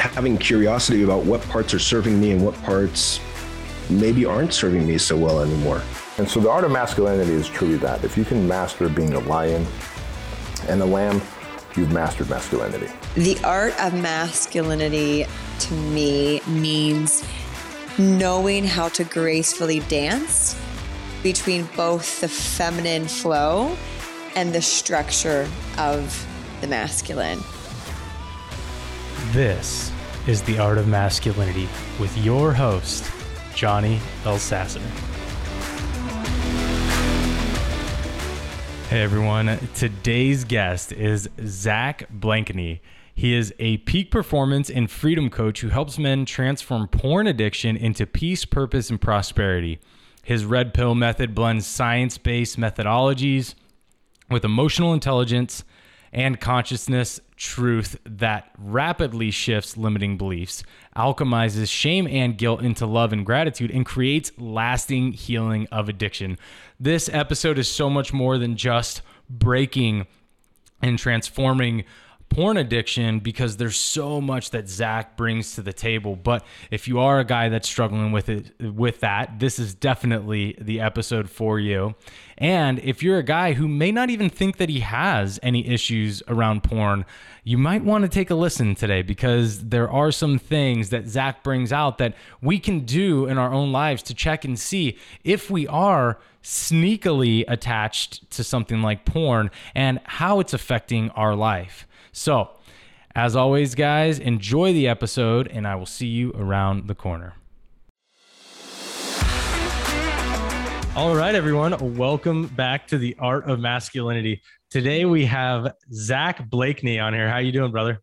having curiosity about what parts are serving me and what parts maybe aren't serving me so well anymore. And so the art of masculinity is truly that. If you can master being a lion and a lamb, you've mastered masculinity. The art of masculinity to me means knowing how to gracefully dance between both the feminine flow and the structure of the masculine. This is The Art of Masculinity with your host, Johnny Elsasser. Hey everyone, today's guest is Zach Blakeney. He is a peak performance and freedom coach who helps men transform porn addiction into peace, purpose, and prosperity. His red pill method blends science based methodologies with emotional intelligence and consciousness truth that rapidly shifts limiting beliefs, alchemizes shame and guilt into love and gratitude, and creates lasting healing of addiction. This episode is so much more than just breaking and transforming porn addiction because there's so much that Zach brings to the table. But if you are a guy that's struggling with it with that, this is definitely the episode for you. And if you're a guy who may not even think that he has any issues around porn, you might want to take a listen today because there are some things that Zach brings out that we can do in our own lives to check and see if we are sneakily attached to something like porn and how it's affecting our life. So, as always, guys, enjoy the episode, and I will see you around the corner. All right, everyone, welcome back to the Art of Masculinity. Today we have Zach Blakeney on here. How you doing, brother?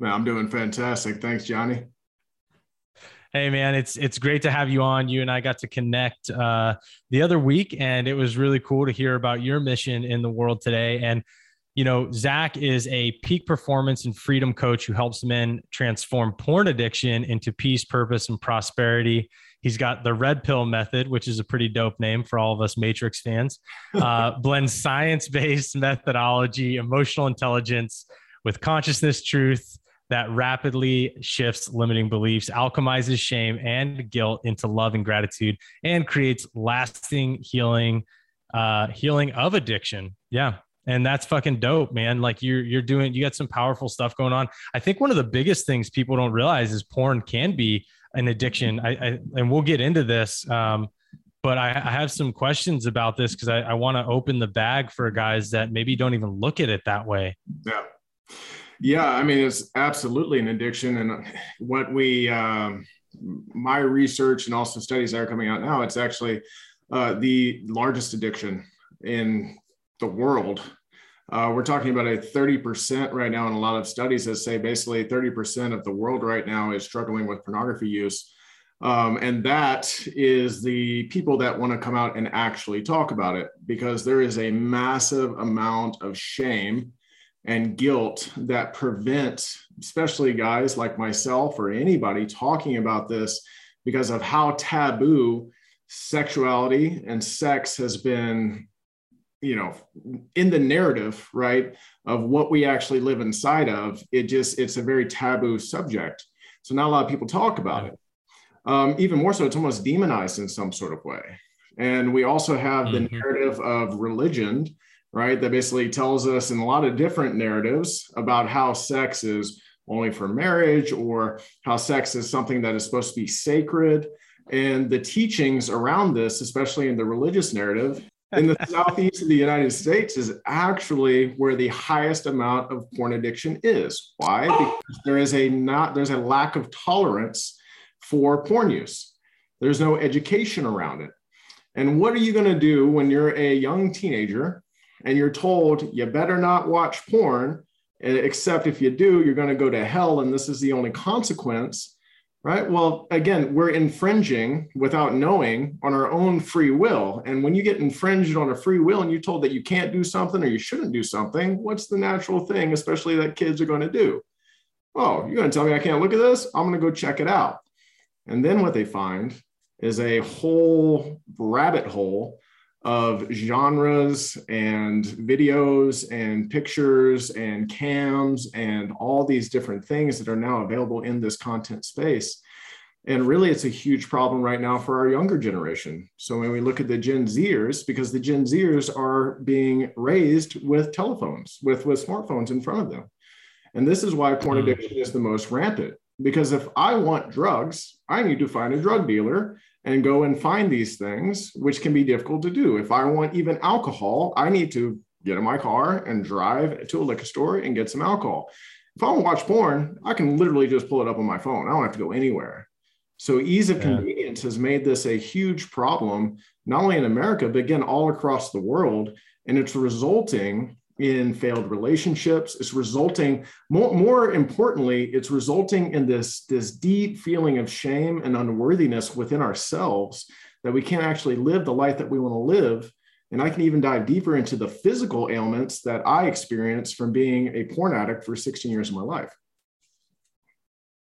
Man, I'm doing fantastic. Thanks, Johnny. Hey man, it's it's great to have you on. You and I got to connect uh, the other week, and it was really cool to hear about your mission in the world today. And you know, Zach is a peak performance and freedom coach who helps men transform porn addiction into peace, purpose, and prosperity. He's got the red pill method, which is a pretty dope name for all of us Matrix fans. Uh, blends science based methodology, emotional intelligence with consciousness truth that rapidly shifts limiting beliefs, alchemizes shame and guilt into love and gratitude, and creates lasting healing, uh, healing of addiction. Yeah, and that's fucking dope man like you're you're doing you got some powerful stuff going on i think one of the biggest things people don't realize is porn can be an addiction i, I and we'll get into this um but i, I have some questions about this because i, I want to open the bag for guys that maybe don't even look at it that way Yeah. Yeah. I mean, it's absolutely an addiction. And what we, um, my research and also studies that are coming out now, it's actually uh, the largest addiction in the world. Uh, we're talking about a 30% right now in a lot of studies that say basically 30% of the world right now is struggling with pornography use. Um, and that is the people that want to come out and actually talk about it because there is a massive amount of shame and guilt that prevent, especially guys like myself or anybody, talking about this because of how taboo sexuality and sex has been you know in the narrative right of what we actually live inside of it just it's a very taboo subject. So not a lot of people talk about it. Um, even more so it's almost demonized in some sort of way. And we also have the Mhm. narrative of religion right that basically tells us in a lot of different narratives about how sex is only for marriage or how sex is something that is supposed to be sacred. And the teachings around this especially in the religious narrative in the southeast of the United States is actually where the highest amount of porn addiction is. Why? Because there is a not there's a lack of tolerance for porn use. There's no education around it. And what are you going to do when you're a young teenager and you're told you better not watch porn, eh, except if you do, you're going to go to hell and this is the only consequence? Right? Well, again, we're infringing without knowing on our own free will. And when you get infringed on a free will and you're told that you can't do something or you shouldn't do something, what's the natural thing, especially that kids are going to do? Oh, you're going to tell me I can't look at this? I'm going to go check it out. And then what they find is a whole rabbit hole of genres and videos and pictures and cams and all these different things that are now available in this content space. And really, it's a huge problem right now for our younger generation. So, when we look at the Gen Zers, because the Gen Zers are being raised with telephones, with, with smartphones in front of them. And this is why porn hmm. addiction is the most rampant. Because if I want drugs, I need to find a drug dealer and go and find these things, which can be difficult to do. If I want even alcohol, I need to get in my car and drive to a liquor store and get some alcohol. If I want to watch porn, I can literally just pull it up on my phone. I don't have to go anywhere. So ease of yeah. convenience has made this a huge problem, not only in America, but again, all across the world. And it's resulting in failed relationships. It's resulting, more, more importantly, it's resulting in this, this deep feeling of shame and unworthiness within ourselves that we can't actually live the life that we want to live. And I can even dive deeper into the physical ailments that I experienced from being a porn addict for 16 years of my life.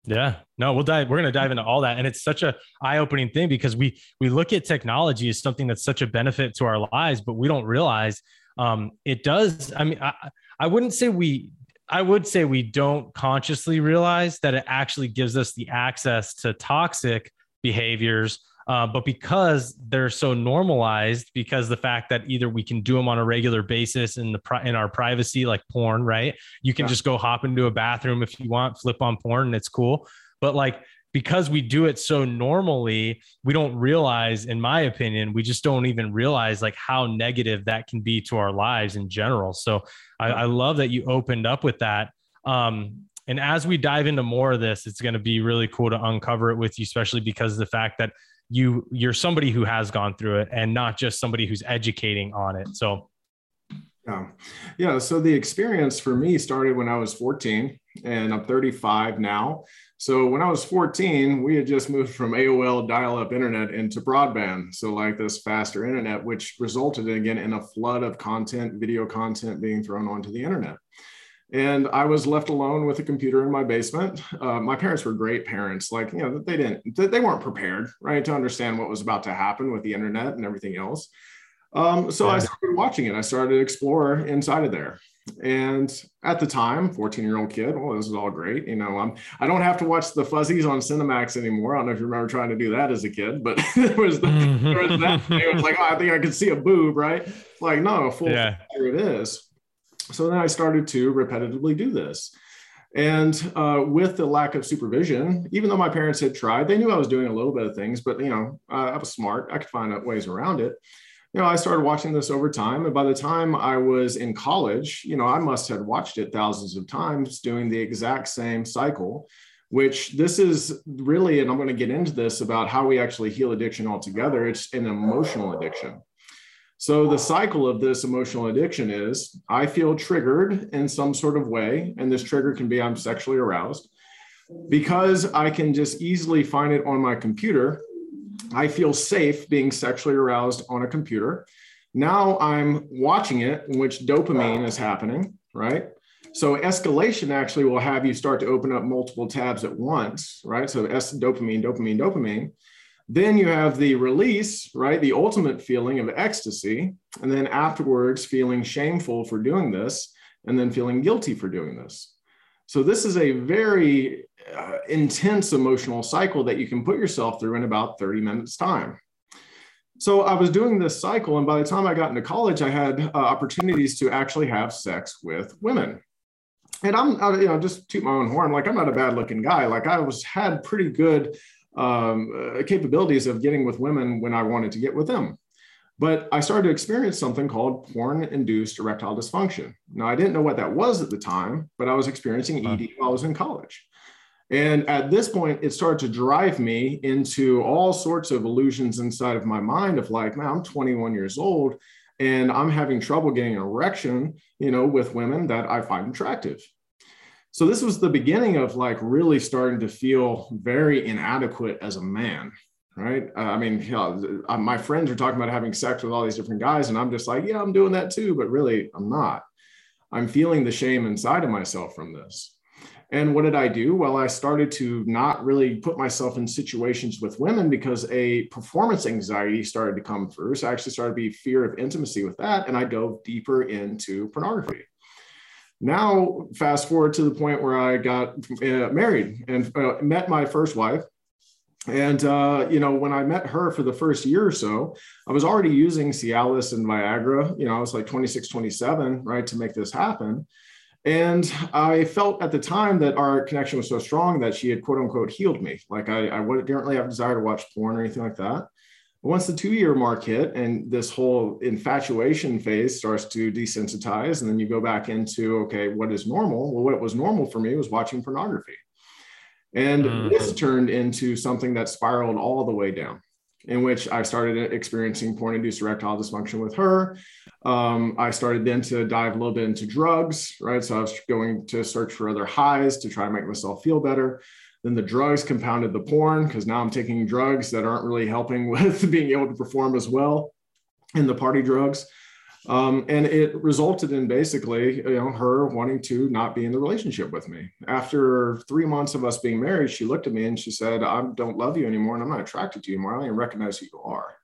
Yeah, no, we'll dive. We're going to dive into all that, and it's such a eye-opening thing because we we look at technology as something that's such a benefit to our lives, but we don't realize um, it does. I mean, I, I wouldn't say we, I would say we don't consciously realize that it actually gives us the access to toxic behaviors. Uh, but because they're so normalized, because the fact that either we can do them on a regular basis in the pri- in our privacy, like porn, right? You can yeah. just go hop into a bathroom if you want, flip on porn, and it's cool. But like because we do it so normally, we don't realize, in my opinion, we just don't even realize like how negative that can be to our lives in general. So I, I love that you opened up with that. Um, and as we dive into more of this, it's going to be really cool to uncover it with you, especially because of the fact that you you're somebody who has gone through it and not just somebody who's educating on it. So yeah. Yeah. So the experience for me started when I was 14 and I'm 35 now. So when I was 14, we had just moved from AOL dial up internet into broadband. So, like this faster internet, which resulted again in a flood of content, video content being thrown onto the internet. And I was left alone with a computer in my basement. Uh, my parents were great parents. Like, you know, they didn't, they weren't prepared, right, to understand what was about to happen with the internet and everything else. Um, so. I started watching it. I started to explore inside of there. And at the time, 14 year old kid, well, this is all great. You know, I'm, I don't have to watch the fuzzies on Cinemax anymore. I don't know if you remember trying to do that as a kid, but there was, the, mm-hmm. there was that. It was like, oh, I think I could see a boob, right? Like, no, full yeah. here it is. So then I started to repetitively do this. And uh, with the lack of supervision, even though my parents had tried, they knew I was doing a little bit of things, but you know, uh, I was smart. I could find out ways around it you know, I started watching this over time. And by the time I was in college, you know, I must have watched it thousands of times doing the exact same cycle, which this is really, and I'm going to get into this about how we actually heal addiction altogether. It's an emotional addiction. So the cycle of this emotional addiction is I feel triggered in some sort of way. And this trigger can be I'm sexually aroused. Because I can just easily find it on my computer, I feel safe being sexually aroused on a computer. Now I'm watching it, in which dopamine is happening, right? So escalation actually will have you start to open up multiple tabs at once, right? So S dopamine, dopamine, dopamine. Then you have the release, right? The ultimate feeling of ecstasy. And then afterwards, feeling shameful for doing this, and then feeling guilty for doing this. So this is a very uh, intense emotional cycle that you can put yourself through in about 30 minutes time. So I was doing this cycle, and by the time I got into college, I had uh, opportunities to actually have sex with women. And I'm, uh, you know, just toot my own horn. Like I'm not a bad looking guy. Like I was had pretty good um, uh, capabilities of getting with women when I wanted to get with them. But I started to experience something called porn induced erectile dysfunction. Now, I didn't know what that was at the time, but I was experiencing ED while I was in college. And at this point, it started to drive me into all sorts of illusions inside of my mind of like, man, I'm 21 years old and I'm having trouble getting an erection, you know, with women that I find attractive. So this was the beginning of like really starting to feel very inadequate as a man. Right. Uh, I mean, know, uh, my friends are talking about having sex with all these different guys, and I'm just like, yeah, I'm doing that too, but really, I'm not. I'm feeling the shame inside of myself from this. And what did I do? Well, I started to not really put myself in situations with women because a performance anxiety started to come through. So I actually started to be fear of intimacy with that. And I dove deeper into pornography. Now, fast forward to the point where I got uh, married and uh, met my first wife. And, uh, you know, when I met her for the first year or so, I was already using Cialis and Viagra. You know, I was like 26, 27, right, to make this happen. And I felt at the time that our connection was so strong that she had quote unquote healed me. Like I, I didn't really have a desire to watch porn or anything like that. But once the two year mark hit and this whole infatuation phase starts to desensitize, and then you go back into, okay, what is normal? Well, what was normal for me was watching pornography. And mm. this turned into something that spiraled all the way down in which I started experiencing porn induced erectile dysfunction with her. Um, I started then to dive a little bit into drugs, right? So I was going to search for other highs to try and make myself feel better. Then the drugs compounded the porn because now I'm taking drugs that aren't really helping with being able to perform as well in the party drugs. Um, and it resulted in basically, you know, her wanting to not be in the relationship with me. After three months of us being married, she looked at me and she said, "I don't love you anymore, and I'm not attracted to you anymore. I don't even recognize who you are."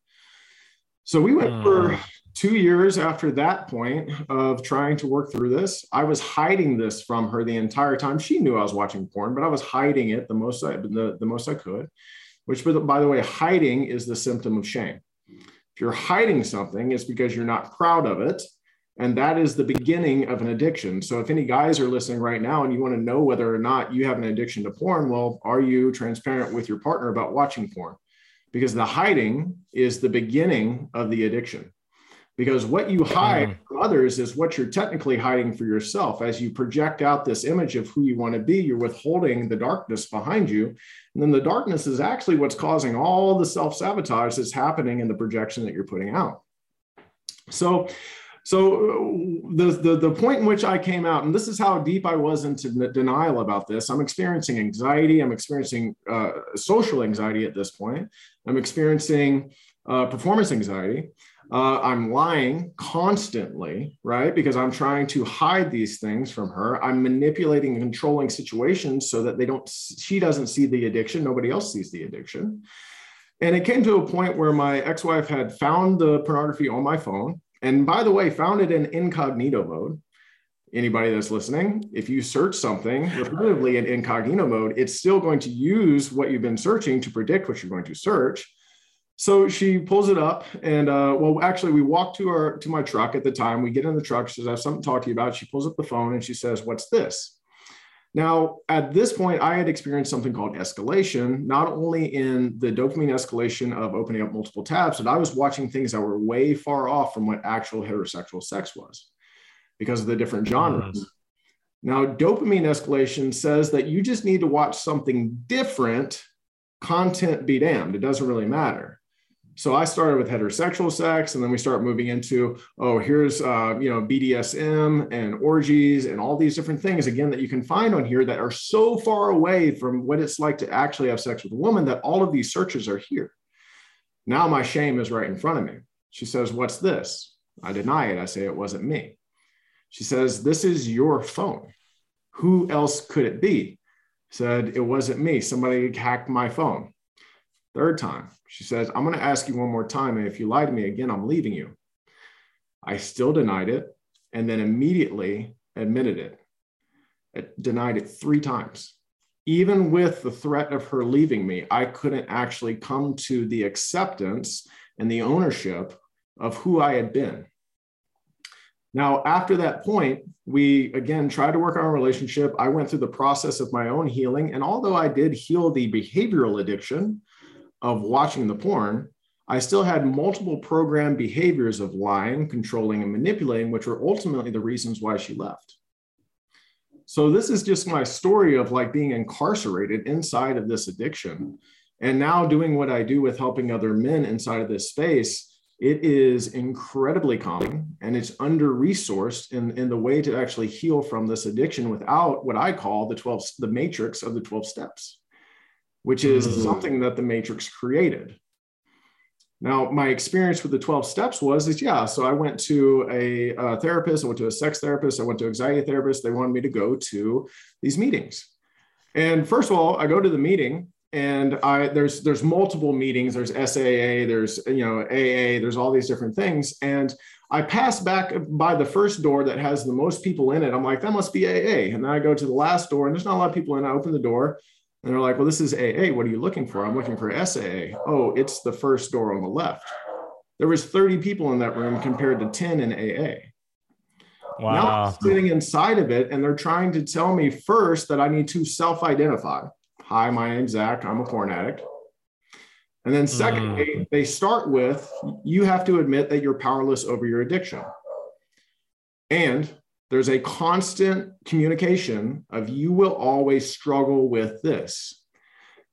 So we went for hmm. two years after that point of trying to work through this. I was hiding this from her the entire time. She knew I was watching porn, but I was hiding it the most I, the, the most I could. Which, by the way, hiding is the symptom of shame. If you're hiding something, it's because you're not proud of it. And that is the beginning of an addiction. So, if any guys are listening right now and you want to know whether or not you have an addiction to porn, well, are you transparent with your partner about watching porn? Because the hiding is the beginning of the addiction because what you hide mm. from others is what you're technically hiding for yourself. As you project out this image of who you want to be you're withholding the darkness behind you. And then the darkness is actually what's causing all the self-sabotage that's happening in the projection that you're putting out. So so the, the the point in which i came out and this is how deep i was into denial about this. I'm experiencing anxiety. I'm experiencing uh, social anxiety at this point. I'm experiencing uh, performance anxiety uh, I'm lying constantly, right? Because I'm trying to hide these things from her. I'm manipulating and controlling situations so that they don't, she doesn't see the addiction. Nobody else sees the addiction. And it came to a point where my ex wife had found the pornography on my phone. And by the way, found it in incognito mode. Anybody that's listening, if you search something repetitively in incognito mode, it's still going to use what you've been searching to predict what you're going to search. So she pulls it up, and uh, well, actually, we walk to our to my truck at the time. We get in the truck. She says, "I have something to talk to you about." She pulls up the phone and she says, "What's this?" Now, at this point, I had experienced something called escalation, not only in the dopamine escalation of opening up multiple tabs, but I was watching things that were way far off from what actual heterosexual sex was because of the different genres. Now, dopamine escalation says that you just need to watch something different, content be damned. It doesn't really matter. So I started with heterosexual sex, and then we start moving into oh, here's uh, you know BDSM and orgies and all these different things again that you can find on here that are so far away from what it's like to actually have sex with a woman that all of these searches are here. Now my shame is right in front of me. She says, "What's this?" I deny it. I say it wasn't me. She says, "This is your phone. Who else could it be?" Said it wasn't me. Somebody hacked my phone. Third time, she says, I'm going to ask you one more time. And if you lie to me again, I'm leaving you. I still denied it and then immediately admitted it. it. Denied it three times. Even with the threat of her leaving me, I couldn't actually come to the acceptance and the ownership of who I had been. Now, after that point, we again tried to work on a relationship. I went through the process of my own healing. And although I did heal the behavioral addiction, of watching the porn, I still had multiple program behaviors of lying, controlling, and manipulating, which were ultimately the reasons why she left. So this is just my story of like being incarcerated inside of this addiction. And now doing what I do with helping other men inside of this space, it is incredibly common and it's under resourced in, in the way to actually heal from this addiction without what I call the 12, the matrix of the 12 steps, which is mm-hmm. something that the matrix created. Now, my experience with the 12 steps was is yeah. So I went to a, a therapist, I went to a sex therapist, I went to anxiety therapist. They wanted me to go to these meetings. And first of all, I go to the meeting and I there's there's multiple meetings. There's SAA, there's you know AA, there's all these different things. And I pass back by the first door that has the most people in it. I'm like, that must be AA. And then I go to the last door, and there's not a lot of people in. I open the door, and they're like, well, this is AA. What are you looking for? I'm looking for SAA. Oh, it's the first door on the left. There was 30 people in that room compared to 10 in AA. Wow. Now I'm sitting inside of it, and they're trying to tell me first that I need to self-identify. Hi, my name's Zach. I'm a porn addict. And then secondly, mm. they start with you have to admit that you're powerless over your addiction. And there's a constant communication of you will always struggle with this.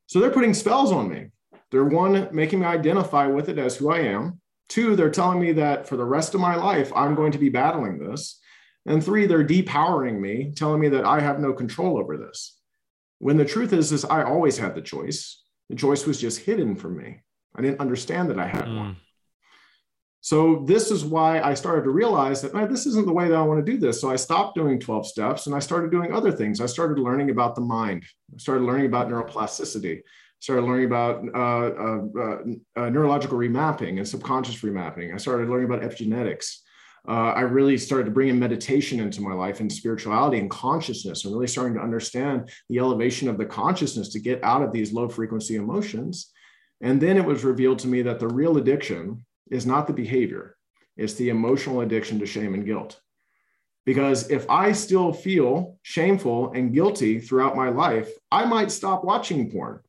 So they're putting spells on me. They're one, making me identify with it as who I am. Two, they're telling me that for the rest of my life, I'm going to be battling this. And three, they're depowering me, telling me that I have no control over this. When the truth is, is I always had the choice. The choice was just hidden from me. I didn't understand that I had mm. one. So this is why I started to realize that this isn't the way that I want to do this. So I stopped doing 12 steps and I started doing other things. I started learning about the mind. I started learning about neuroplasticity. Started learning about uh, uh, uh, uh neurological remapping and subconscious remapping. I started learning about epigenetics. Uh, I really started to bring in meditation into my life and spirituality and consciousness, and really starting to understand the elevation of the consciousness to get out of these low frequency emotions. And then it was revealed to me that the real addiction is not the behavior, it's the emotional addiction to shame and guilt. Because if I still feel shameful and guilty throughout my life, I might stop watching porn,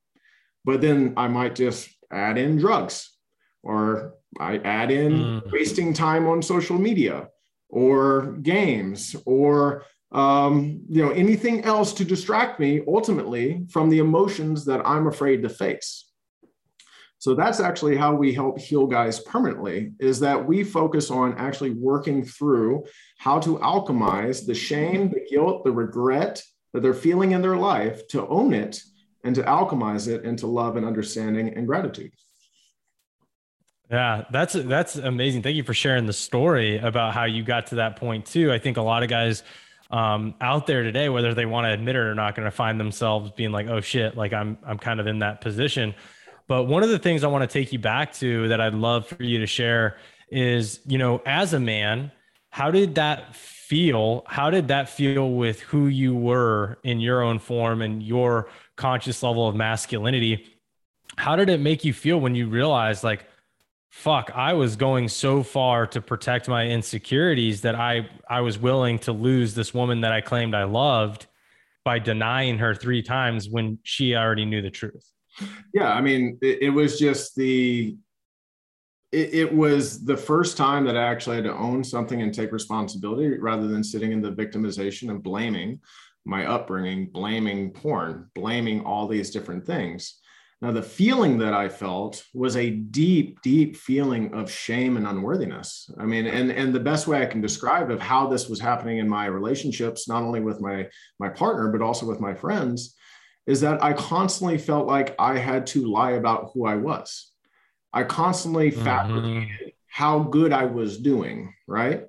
but then I might just add in drugs or I add in mm. wasting time on social media or games or um, you know anything else to distract me ultimately from the emotions that I'm afraid to face. So that's actually how we help heal guys permanently is that we focus on actually working through how to alchemize the shame, the guilt, the regret that they're feeling in their life to own it and to alchemize it into love and understanding and gratitude. Yeah, that's that's amazing. Thank you for sharing the story about how you got to that point too. I think a lot of guys um, out there today, whether they want to admit it or not, going to find themselves being like, "Oh shit!" Like I'm I'm kind of in that position. But one of the things I want to take you back to that I'd love for you to share is, you know, as a man, how did that feel? How did that feel with who you were in your own form and your conscious level of masculinity? How did it make you feel when you realized, like, fuck, I was going so far to protect my insecurities that I I was willing to lose this woman that I claimed I loved by denying her three times when she already knew the truth? Yeah i mean it, it was just the it, it, was the first time that i actually had to own something and take responsibility rather than sitting in the victimization of blaming my upbringing blaming porn blaming all these different things. Now the feeling that i felt was a deep deep feeling of shame and unworthiness. I mean and and the best way i can describe of how this was happening in my relationships not only with my my partner but also with my friends is that I constantly felt like I had to lie about who I was. I constantly mm-hmm. fabricated how good I was doing, right?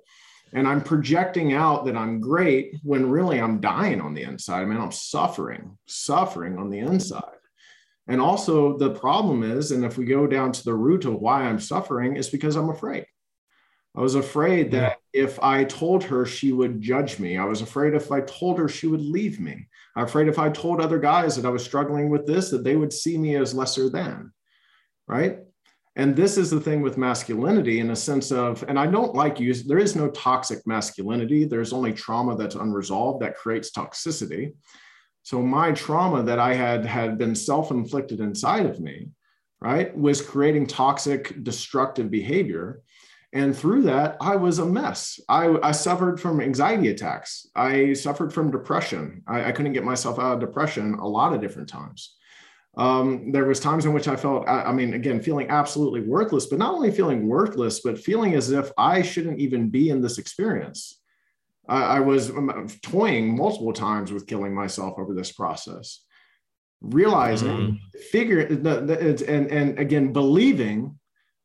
And I'm projecting out that I'm great when really I'm dying on the inside. I mean, I'm suffering, suffering on the inside. And also, the problem is, and if we go down to the root of why I'm suffering, is because I'm afraid. I was afraid that if I told her, she would judge me. I was afraid if I told her, she would leave me. I'm afraid if I told other guys that I was struggling with this, that they would see me as lesser than, right? And this is the thing with masculinity in a sense of, and I don't like use, there is no toxic masculinity. There's only trauma that's unresolved that creates toxicity. So my trauma that I had had been self-inflicted inside of me, right, was creating toxic, destructive behavior. And through that, I was a mess. I, I suffered from anxiety attacks. I suffered from depression. I, I, couldn't get myself out of depression a lot of different times. Um, there was times in which I felt, I, I mean, again, feeling absolutely worthless, but not only feeling worthless, but feeling as if I shouldn't even be in this experience. I, I was um, toying multiple times with killing myself over this process, realizing, mm. figure, and and again, believing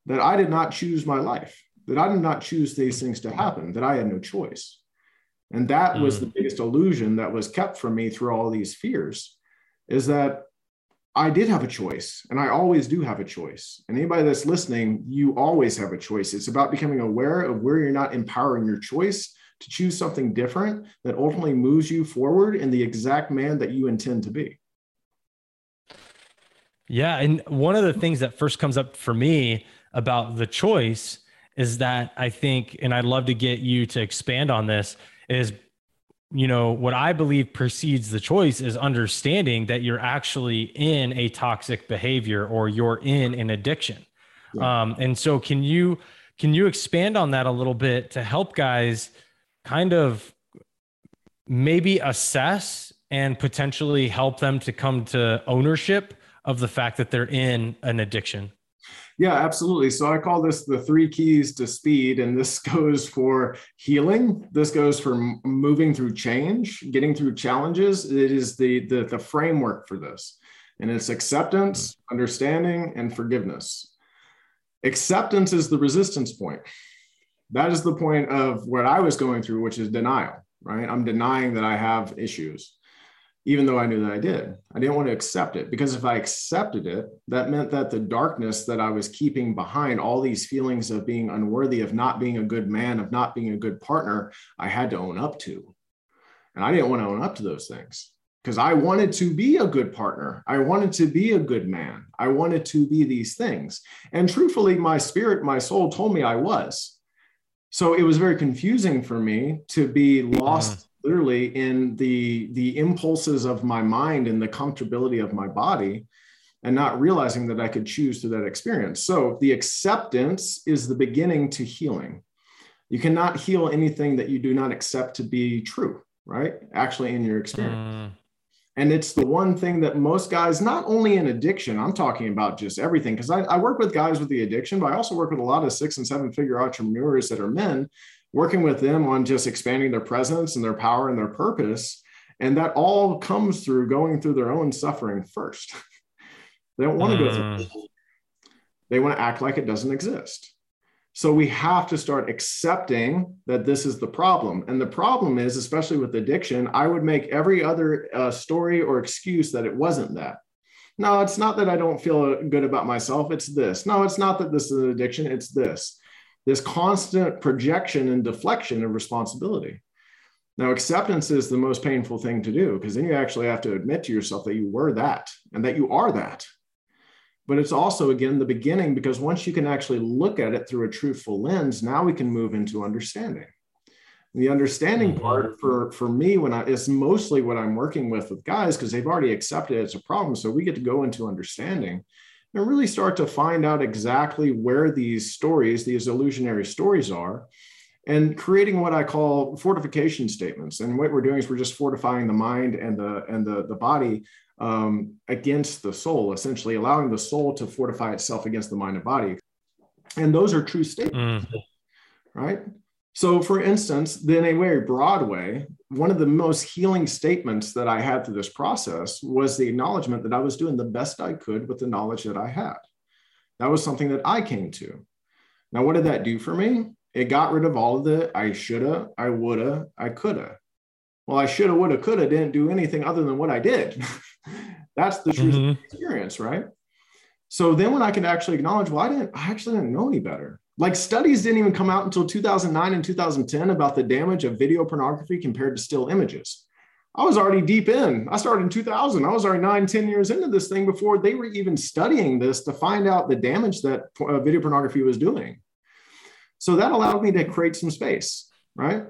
that I did not choose my life, that I did not choose these things to happen, that I had no choice. And that mm. was the biggest illusion that was kept from me through all these fears is that I did have a choice and I always do have a choice. And anybody that's listening, you always have a choice. It's about becoming aware of where you're not empowering your choice to choose something different that ultimately moves you forward in the exact man that you intend to be. Yeah. And one of the things that first comes up for me about the choice is that I think, and I'd love to get you to expand on this, is you know what i believe precedes the choice is understanding that you're actually in a toxic behavior or you're in an addiction yeah. um, and so can you can you expand on that a little bit to help guys kind of maybe assess and potentially help them to come to ownership of the fact that they're in an addiction yeah, absolutely. So I call this the three keys to speed. And this goes for healing. This goes for moving through change, getting through challenges. It is the, the, the framework for this. And it's acceptance, mm-hmm. understanding, and forgiveness. Acceptance is the resistance point. That is the point of what I was going through, which is denial, right? I'm denying that I have issues even though I knew that I did. I didn't want to accept it because if I accepted it, that meant that the darkness that I was keeping behind all these feelings of being unworthy, of not being a good man, of not being a good partner, I had to own up to. And I didn't want to own up to those things because I wanted to be a good partner. I wanted to be a good man. I wanted to be these things. And truthfully, my spirit, my soul told me I was. So it was very confusing for me to be lost literally in the the impulses of my mind and the comfortability of my body and not realizing that I could choose through that experience. So the acceptance is the beginning to healing. You cannot heal anything that you do not accept to be true, right? Actually, in your experience. Mm. And it's the one thing that most guys, not only in addiction, I'm talking about just everything, because I, I, work with guys with the addiction, but I also work with a lot of six and seven figure entrepreneurs that are men working with them on just expanding their presence and their power and their purpose. And that all comes through going through their own suffering first. they don't want to go through mm. They want to act like it doesn't exist. So we have to start accepting that this is the problem. And the problem is, especially with addiction, I would make every other uh, story or excuse that it wasn't that. No, it's not that I don't feel good about myself. It's this. No, it's not that this is an addiction. It's this this constant projection and deflection of responsibility. Now, acceptance is the most painful thing to do because then you actually have to admit to yourself that you were that and that you are that. But it's also, again, the beginning because once you can actually look at it through a truthful lens, now we can move into understanding. The understanding mm-hmm. part for, for me when I is mostly what I'm working with with guys because they've already accepted it's a problem. So we get to go into understanding and really start to find out exactly where these stories, these illusionary stories are, and creating what I call fortification statements. And what we're doing is we're just fortifying the mind and the and the, the body um, against the soul, essentially allowing the soul to fortify itself against the mind and body. And those are true statements, mm. right? So, for instance, then a very broad way, one of the most healing statements that I had through this process was the acknowledgement that I was doing the best I could with the knowledge that I had. That was something that I came to. Now, what did that do for me? It got rid of all of the I shoulda, I woulda, I coulda. Well, I shoulda, woulda, coulda didn't do anything other than what I did. That's the truth mm-hmm. of the experience, right? So then when I could actually acknowledge, well, I didn't, I actually didn't know any better. Like studies didn't even come out until 2009 and 2010 about the damage of video pornography compared to still images. I was already deep in. I started in 2000. I was already nine, 10 years into this thing before they were even studying this to find out the damage that uh, video pornography was doing. So that allowed me to create some space, right?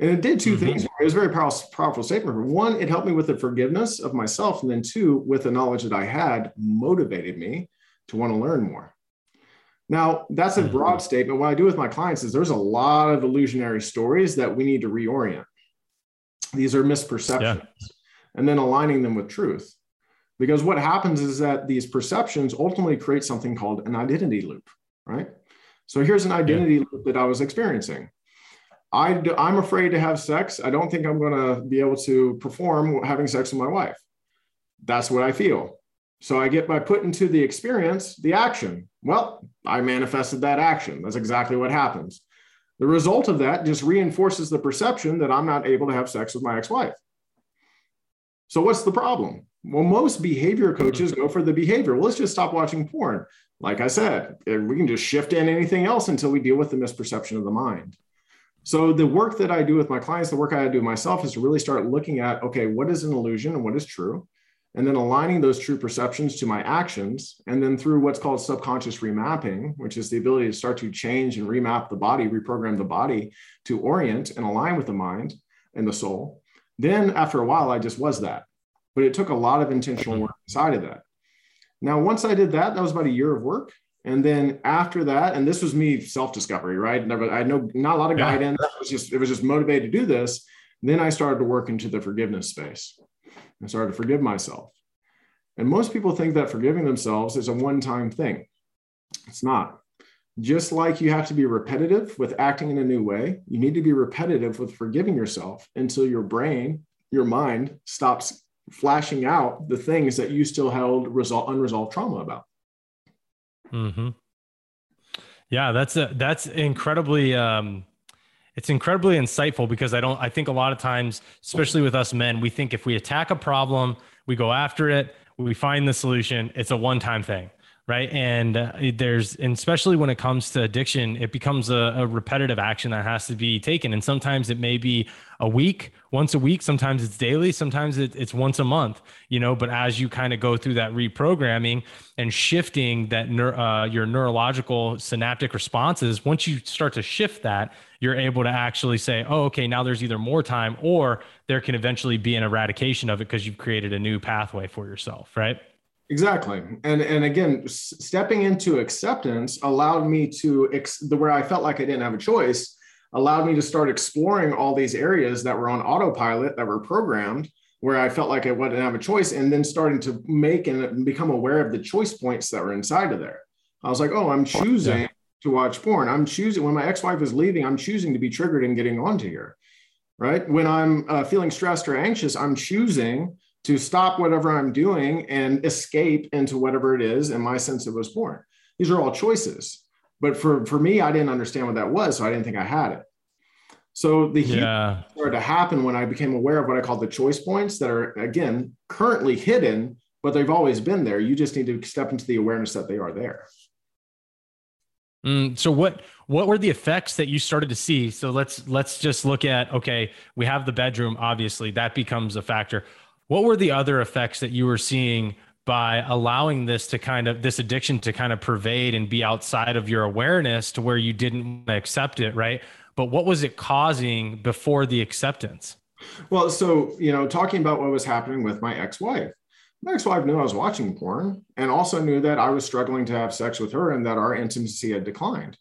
And it did 2 mm-hmm. things. It was a very powerful, powerful statement. One, it helped me with the forgiveness of myself. And then two, with the knowledge that I had, motivated me to want to learn more. Now, that's a mm-hmm. broad statement. What I do with my clients is there's a lot of illusionary stories that we need to reorient. These are misperceptions yeah. and then aligning them with truth. Because what happens is that these perceptions ultimately create something called an identity loop, right? So here's an identity yeah. loop that I was experiencing. I, I'm afraid to have sex. I don't think I'm going to be able to perform having sex with my wife. That's what I feel. So I get by put into the experience the action. Well, I manifested that action. That's exactly what happens. The result of that just reinforces the perception that I'm not able to have sex with my ex wife. So, what's the problem? Well, most behavior coaches go for the behavior. Well, let's just stop watching porn. Like I said, eh, we can just shift in anything else until we deal with the misperception of the mind. So, the work that I do with my clients, the work I do myself is to really start looking at okay, what is an illusion and what is true? And then aligning those true perceptions to my actions. And then through what's called subconscious remapping, which is the ability to start to change and remap the body, reprogram the body to orient and align with the mind and the soul. Then after a while, I just was that. But it took a lot of intentional mm-hmm. work inside of that. Now, once I did that, that was about a year of work. And then after that, and this was me self-discovery, right? Never, I had no not a lot of guidance. It was just it was just motivated to do this. Then I started to work into the forgiveness space. I started to forgive myself. And most people think that forgiving themselves is a one time thing. It's not. Just like you have to be repetitive with acting in a new way, you need to be repetitive with forgiving yourself until your brain, your mind stops flashing out the things that you still held resol- unresolved trauma about. Hmm. Yeah, that's a, that's incredibly um, it's incredibly insightful because I don't I think a lot of times, especially with us men, we think if we attack a problem, we go after it, we find the solution, it's a one-time thing right? And uh, there's and especially when it comes to addiction it becomes a, a, repetitive action that has to be taken. And sometimes it may be a week once a week sometimes it's daily sometimes it, it's once a month you know? But as you kind of go through that reprogramming and shifting that uh, your neurological synaptic responses once you start to shift that you're able to actually say oh okay now there's either more time or there can eventually be an eradication of it because you've created a new pathway for yourself right Exactly. And and again, stepping into acceptance allowed me to ex- the where I felt like I didn't have a choice, allowed me to start exploring all these areas that were on autopilot that were programmed where I felt like I wouldn't have a choice and then starting to make and become aware of the choice points that were inside of there. I was like, "Oh, I'm choosing yeah. To watch porn. I'm choosing when my ex-wife is leaving, I'm choosing to be triggered and getting onto here." Right? When I'm uh, feeling stressed or anxious, I'm choosing to stop whatever I'm doing and escape into whatever it is in my sense it was porn. These are all choices. But for, for me, I didn't understand what that was. So I didn't think I had it. So the yeah. started to happen when I became aware of what I call the choice points that are, again, currently hidden, but they've always been there. You just need to step into the awareness that they are there. Mm, so what what were the effects that you started to see? So let's let's just look at okay, we have the bedroom. Obviously, that becomes a factor. What were the other effects that you were seeing by allowing this to kind of this addiction to kind of pervade and be outside of your awareness to where you didn't accept it, right? But what was it causing before the acceptance? Well, so, you know, talking about what was happening with my ex wife, my ex wife knew I was watching porn and also knew that I was struggling to have sex with her and that our intimacy had declined.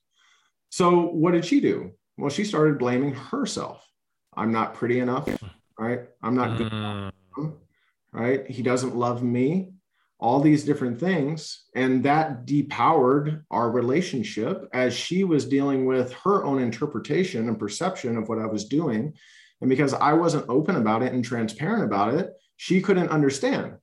So, what did she do? Well, she started blaming herself. I'm not pretty enough, right? I'm not good. Mm right? He doesn't love me, all these different things. And that depowered our relationship as she was dealing with her own interpretation and perception of what I was doing. And because I wasn't open about it and transparent about it, she couldn't understand.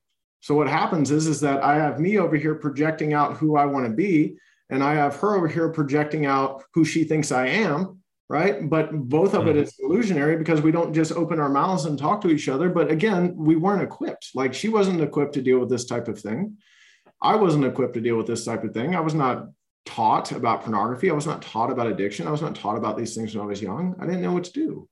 So what happens is, is that I have me over here projecting out who I want to be, and I have her over here projecting out who she thinks I am right? But both of it mm-hmm. is illusionary because we don't just open our mouths and talk to each other. But again, we weren't equipped. Like she wasn't equipped to deal with this type of thing. I wasn't equipped to deal with this type of thing. I was not taught about pornography. I was not taught about addiction. I was not taught about these things when I was young. I didn't know what to do.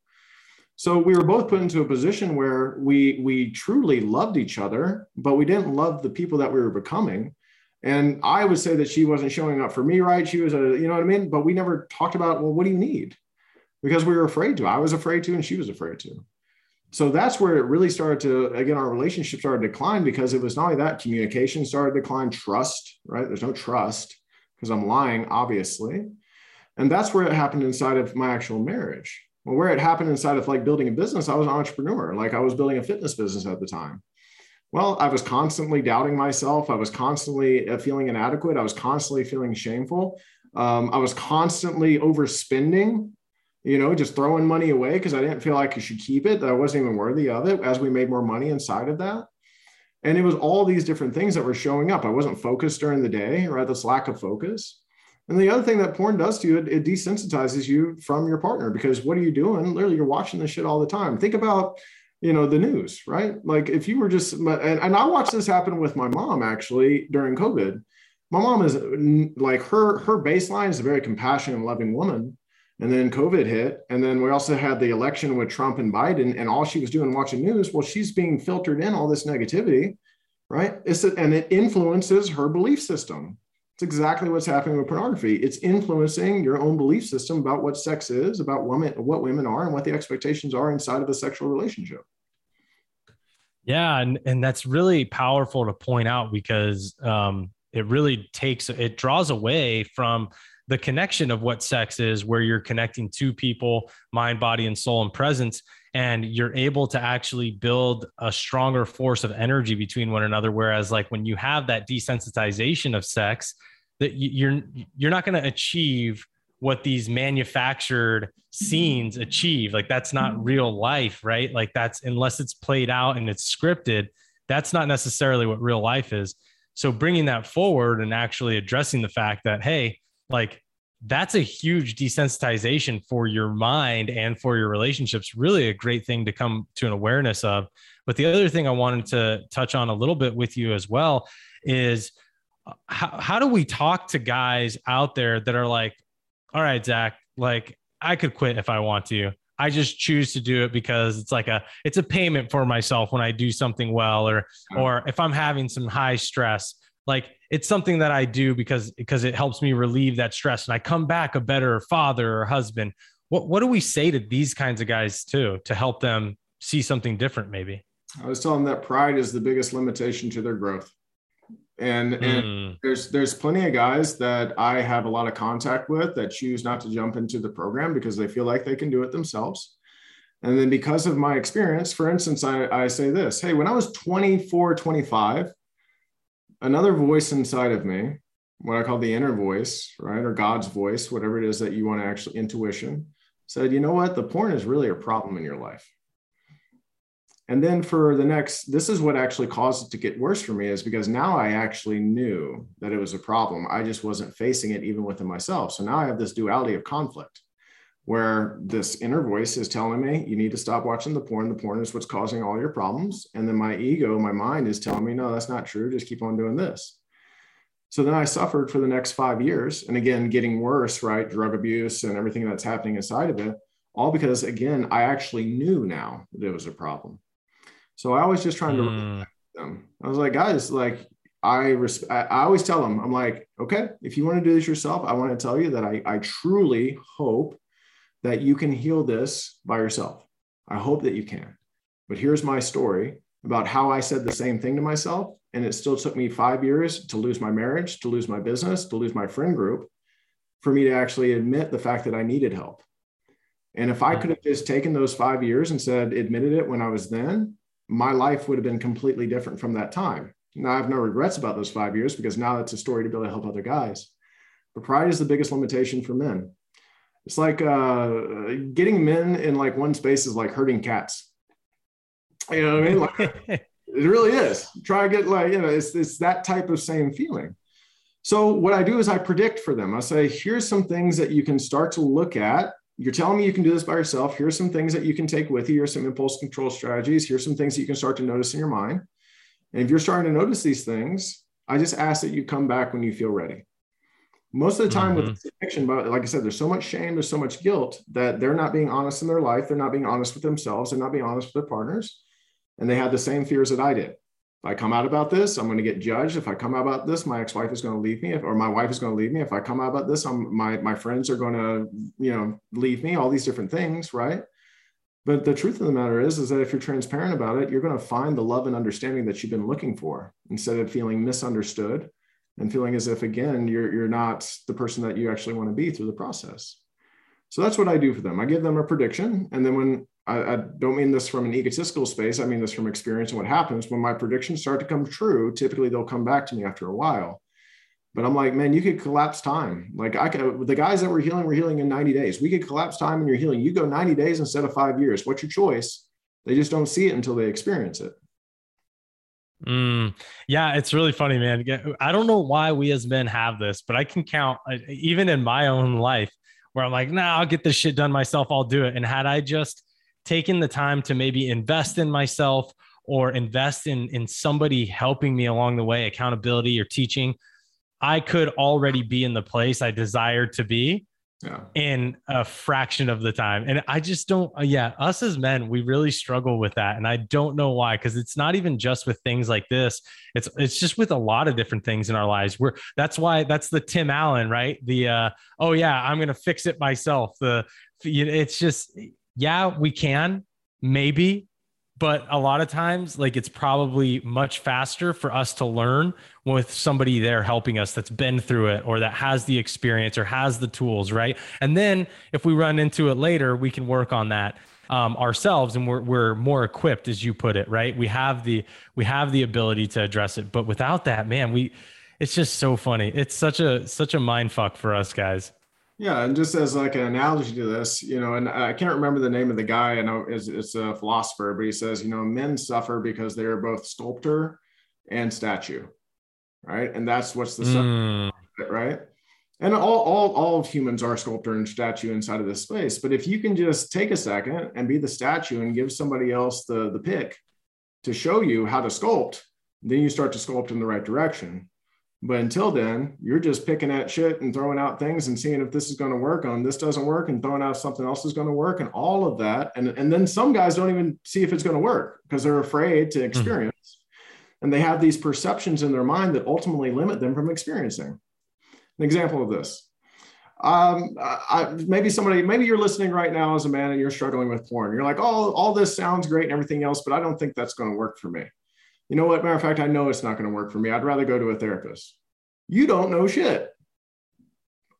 So we were both put into a position where we we truly loved each other, but we didn't love the people that we were becoming. And I would say that she wasn't showing up for me right. She was a, you know what I mean? But we never talked about, well, what do you need? because we were afraid to. I was afraid to, and she was afraid to. So that's where it really started to, again, our relationship started to decline because it was not only that communication started to decline, trust, right? There's no trust because I'm lying, obviously. And that's where it happened inside of my actual marriage. Well, where it happened inside of like building a business, I was an entrepreneur. Like I was building a fitness business at the time. Well, I was constantly doubting myself. I was constantly uh, feeling inadequate. I was constantly feeling shameful. Um, I was constantly overspending, you know, just throwing money away because I didn't feel like I should keep it, that I wasn't even worthy of it as we made more money inside of that. And it was all these different things that were showing up. I wasn't focused during the day, right? This lack of focus. And the other thing that porn does to you, it, it desensitizes you from your partner because what are you doing? Literally, you're watching this shit all the time. Think about you know the news right? Like if you were just and, and i watched this happen with my mom actually during covid. My mom is like her her baseline is a very compassionate and loving woman. And then covid hit. And then we also had the election with trump and biden. And all she was doing watching news well she's being filtered in all this negativity right? It's and it influences her belief system it's exactly what's happening with pornography it's influencing your own belief system about what sex is about women what women are and what the expectations are inside of a sexual relationship yeah, and and that's really powerful to point out because um, it really takes it draws away from the connection of what sex is, where you're connecting two people, mind, body, and soul, and presence, and you're able to actually build a stronger force of energy between one another. Whereas, like when you have that desensitization of sex, that you're you're not going to achieve what these manufactured scenes achieve. Like that's not mm-hmm. real life, right? Like that's unless it's played out and it's scripted, that's not necessarily what real life is. So bringing that forward and actually addressing the fact that hey, like that's a huge desensitization for your mind and for your relationships. Really a great thing to come to an awareness of. But the other thing I wanted to touch on a little bit with you as well is how, how do we talk to guys out there that are like, all right, Zach, like I could quit if I want to. I just choose to do it because it's like a it's a payment for myself when I do something well or or if I'm having some high stress. Like it's something that I do because because it helps me relieve that stress and I come back a better father or husband. What what do we say to these kinds of guys too to help them see something different maybe? I was telling them that pride is the biggest limitation to their growth and, mm. and hmm. there's there's plenty of guys that I have a lot of contact with that choose not to jump into the program because they feel like they can do it themselves. And then because of my experience, for instance, I, I say this, hey, when I was 24, 25, another voice inside of me, what I call the inner voice, right? Or God's voice, whatever it is that you want to actually intuition, said, you know what? The porn is really a problem in your life. And then for the next, this is what actually caused it to get worse for me is because now I actually knew that it was a problem. I just wasn't facing it even within myself. So now I have this duality of conflict where this inner voice is telling me, you need to stop watching the porn. The porn is what's causing all your problems. And then my ego, my mind is telling me, no, that's not true. Just keep on doing this. So then I suffered for the next five years. And again, getting worse, right? Drug abuse and everything that's happening inside of it. All because, again, I actually knew now that it was a problem. So I was just trying to mm. them. I was like, guys, like I, res- I, I always tell them, I'm like, okay, if you want to do this yourself, I want to tell you that I, I truly hope that you can heal this by yourself. I hope that you can. But here's my story about how I said the same thing to myself. And it still took me five years to lose my marriage, to lose my business, to lose my friend group, for me to actually admit the fact that I needed help. And if I could have just taken those five years and said, admitted it when I was then, my life would have been completely different from that time. Now I have no regrets about those five years because now it's a story to be able to help other guys. But pride is the biggest limitation for men. It's like uh, getting men in like one space is like herding cats. You know what I mean? Like, it really is. Try to get like, you know, it's, it's that type of same feeling. So what I do is I predict for them. I say, here's some things that you can start to look at you're telling me you can do this by yourself. Here's some things that you can take with you. Here's some impulse control strategies. Here's some things that you can start to notice in your mind. And if you're starting to notice these things, I just ask that you come back when you feel ready. Most of the time mm-hmm. with addiction, but like I said, there's so much shame, there's so much guilt that they're not being honest in their life. They're not being honest with themselves. They're not being honest with their partners. And they have the same fears that I did. If I come out about this, I'm going to get judged. If I come out about this, my ex-wife is going to leave me, if, or my wife is going to leave me. If I come out about this, I'm, my my friends are going to, you know, leave me. All these different things, right? But the truth of the matter is, is that if you're transparent about it, you're going to find the love and understanding that you've been looking for, instead of feeling misunderstood and feeling as if again you're you're not the person that you actually want to be through the process. So that's what I do for them. I give them a prediction, and then when I, I, don't mean this from an egotistical space. I mean this from experience and what happens when my predictions start to come true. Typically, they'll come back to me after a while. But I'm like, man, you could collapse time. Like I could, the guys that were healing were healing in 90 days. We could collapse time and you're healing. You go 90 days instead of five years. What's your choice? They just don't see it until they experience it. Mm, yeah, it's really funny, man. I don't know why we as men have this, but I can count even in my own life where I'm like, nah, I'll get this shit done myself. I'll do it. And had I just taken the time to maybe invest in myself or invest in in somebody helping me along the way, accountability or teaching, I could already be in the place I desire to be yeah. in a fraction of the time. And I just don't, uh, yeah, us as men, we really struggle with that. And I don't know why, because it's not even just with things like this. It's it's just with a lot of different things in our lives. We're that's why that's the Tim Allen, right? The uh, oh yeah, I'm gonna fix it myself. The it's just yeah, we can maybe but a lot of times like it's probably much faster for us to learn with somebody there helping us that's been through it or that has the experience or has the tools right? And then if we run into it later we can work on that um, ourselves and we're, we're more equipped as you put it right? We have the we have the ability to address it but without that man we it's just so funny. It's such a such a mind fuck for us guys yeah, and just as like an analogy to this, you know, and I can't remember the name of the guy. I know it's, it's a philosopher, but he says, you know, men suffer because they are both sculptor and statue, right? And that's what's the mm. right? And all, all, all of humans are sculptor and statue inside of this space. But if you can just take a second and be the statue and give somebody else the, the pick to show you how to sculpt, then you start to sculpt in the right direction. But until then, you're just picking at shit and throwing out things and seeing if this is going to work on this doesn't work and throwing out something else is going to work and all of that. And, and then some guys don't even see if it's going to work because they're afraid to hmm. experience. Mm-hmm. And they have these perceptions in their mind that ultimately limit them from experiencing. An example of this. Um, I, maybe somebody, maybe you're listening right now as a man and you're struggling with porn. You're like, oh, all this sounds great and everything else, but I don't think that's going to work for me you know what? Matter of fact, I know it's not going to work for me. I'd rather go to a therapist. You don't know shit.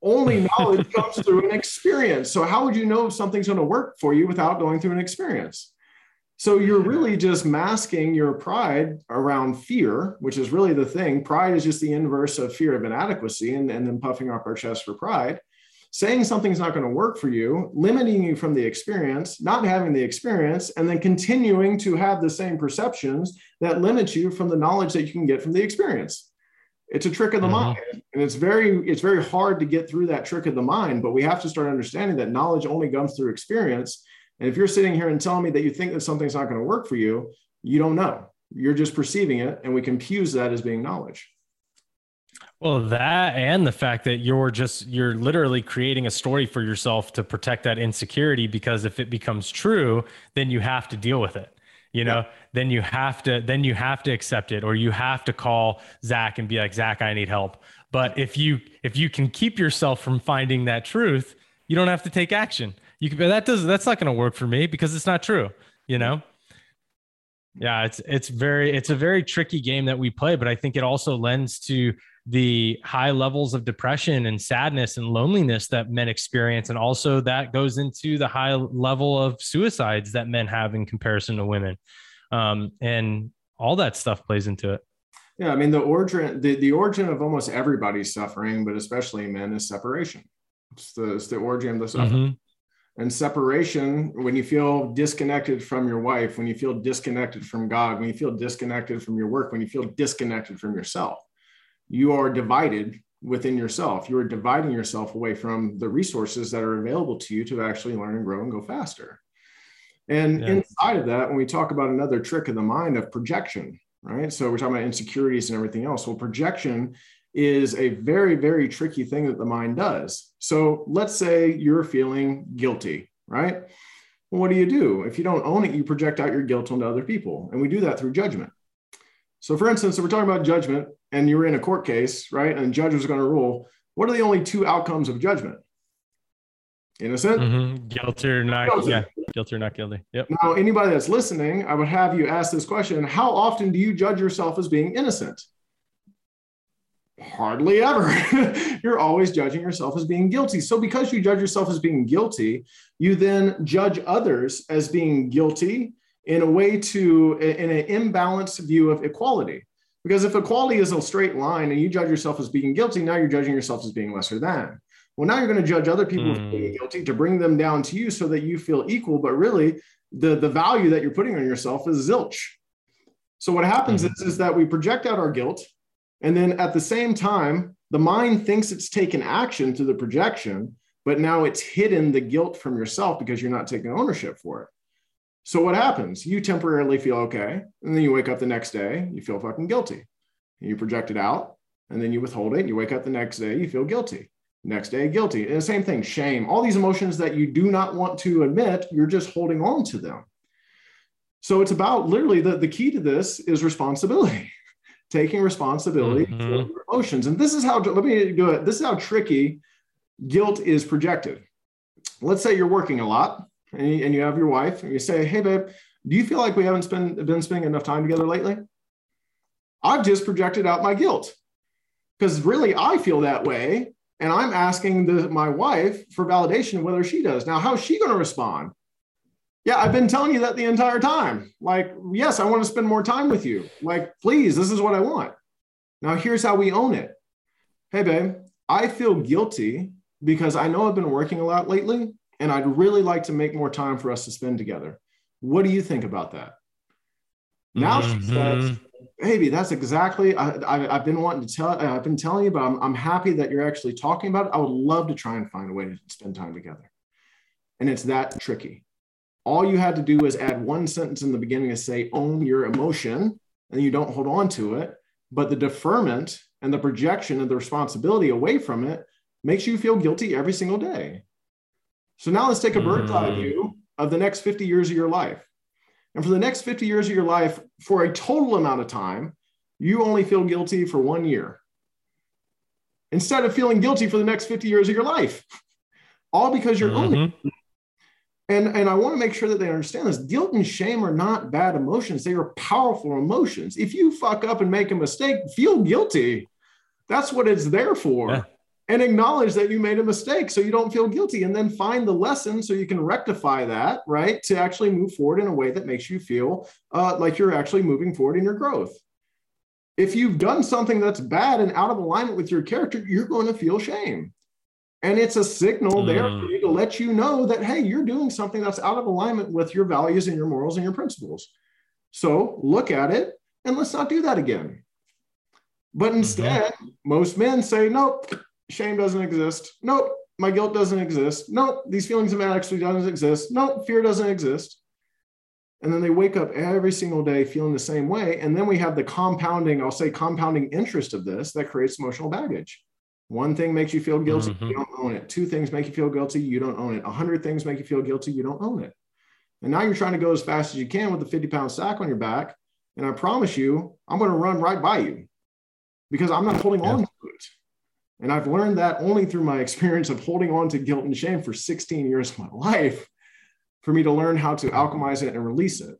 Only knowledge comes through an experience. So, how would you know if something's going to work for you without going through an experience? So, you're really just masking your pride around fear, which is really the thing. Pride is just the inverse of fear of inadequacy and, and then puffing up our chest for pride saying something's not going to work for you, limiting you from the experience, not having the experience, and then continuing to have the same perceptions that limit you from the knowledge that you can get from the experience. It's a trick of the mm-hmm. mind. And it's very, it's very hard to get through that trick of the mind, but we have to start understanding that knowledge only comes through experience. And if you're sitting here and telling me that you think that something's not going to work for you, you don't know. You're just perceiving it, and we confuse that as being knowledge. Well, that and the fact that you're just you're literally creating a story for yourself to protect that insecurity because if it becomes true, then you have to deal with it. You know, yeah. then you have to then you have to accept it or you have to call Zach and be like, Zach, I need help. But if you if you can keep yourself from finding that truth, you don't have to take action. You can that does that's not going to work for me because it's not true, you know? Yeah, it's it's very it's a very tricky game that we play, but I think it also lends to the high levels of depression and sadness and loneliness that men experience and also that goes into the high level of suicides that men have in comparison to women. Um, and all that stuff plays into it. Yeah i mean the origin the, the origin of almost everybody's suffering but especially men is separation. It's the, it's the origin of the suffering. Mm-hmm. and separation when you feel disconnected from your wife when you feel disconnected from god when you feel disconnected from your work when you feel disconnected from yourself you are divided within yourself. You are dividing yourself away from the resources that are available to you to actually learn and grow and go faster. And yeah. inside of that, when we talk about another trick of the mind of projection, right? So we're talking about insecurities and everything else. Well, projection is a very, very tricky thing that the mind does. So let's say you're feeling guilty, right? Well, what do you do? If you don't own it, you project out your guilt onto other people. And we do that through judgment. So, for instance, if we're talking about judgment and you're in a court case, right, and judge is going to rule, what are the only two outcomes of judgment? Innocent, mm-hmm. guilty or not? Guilty. Yeah, guilty or not guilty. Yep. Now, anybody that's listening, I would have you ask this question: How often do you judge yourself as being innocent? Hardly ever. You're always judging yourself as being guilty. So, because you judge yourself as being guilty, you then judge others as being guilty in a way to, in an imbalanced view of equality. Because if equality is a straight line and you judge yourself as being guilty, now you're judging yourself as being lesser than. Well, now you're going to judge other people mm. for being hmm. guilty to bring them down to you so that you feel equal. But really, the, the value that you're putting on yourself is zilch. So what happens mm. is, is that we project out our guilt and then at the same time, the mind thinks it's taken action through the projection, but now it's hidden the guilt from yourself because you're not taking ownership for it. So what happens? You temporarily feel okay. And then you wake up the next day, you feel fucking guilty. And you project it out, and then you withhold it. And you wake up the next day, you feel guilty. Next day, guilty. And the same thing, shame, all these emotions that you do not want to admit, you're just holding on to them. So it's about literally the, the key to this is responsibility taking responsibility mm-hmm. for your emotions. And this is how, let me do it. This is how tricky guilt is projected. Let's say you're working a lot and you, have your wife and you say, Hey, babe, do you feel like we haven't spend, been spending enough time together lately? I've just projected out my guilt because really I feel that way. And I'm asking the, my wife for validation whether she does. Now, how's she going to respond? Yeah, I've been telling you that the entire time. Like, yes, I want to spend more time with you. Like, please, this is what I want. Now, here's how we own it. Hey, babe, I feel guilty because I know I've been working a lot lately and I'd really like to make more time for us to spend together. What do you think about that? Now mm-hmm. she says, baby, that's exactly, I, have been wanting to tell, I've been telling you, but I'm, I'm happy that you're actually talking about it. I would love to try and find a way to spend time together. And it's that tricky all you had to do is add one sentence in the beginning to say own your emotion and you don't hold on to it but the deferment and the projection of the responsibility away from it makes you feel guilty every single day so now let's take a bird's eye mm-hmm. view of the next 50 years of your life and for the next 50 years of your life for a total amount of time you only feel guilty for one year instead of feeling guilty for the next 50 years of your life all because you're mm-hmm. owning and, and I want to make sure that they understand this. Guilt and shame are not bad emotions. They are powerful emotions. If you fuck up and make a mistake, feel guilty. That's what it's there for. Yeah. And acknowledge that you made a mistake so you don't feel guilty. And then find the lesson so you can rectify that, right? To actually move forward in a way that makes you feel uh, like you're actually moving forward in your growth. If you've done something that's bad and out of alignment with your character, you're going to feel shame. And it's a signal mm. there for you to let you know that, hey, you're doing something that's out of alignment with your values and your morals and your principles. So look at it and let's not do that again. But mm-hmm. instead, mm-hmm. most men say, nope, shame doesn't exist. Nope, my guilt doesn't exist. Nope, these feelings of actually doesn't exist. Nope, fear doesn't exist. And then they wake up every single day feeling the same way. And then we have the compounding, I'll say compounding interest of this that creates emotional baggage. One thing makes you feel guilty, mm-hmm. you don't own it. Two things make you feel guilty, you don't own it. A hundred things make you feel guilty, you don't own it. And now you're trying to go as fast as you can with a 50 pound sack on your back. And I promise you, I'm going to run right by you because I'm not holding yeah. on to it. And I've learned that only through my experience of holding on to guilt and shame for 16 years of my life for me to learn how to alchemize it and release it.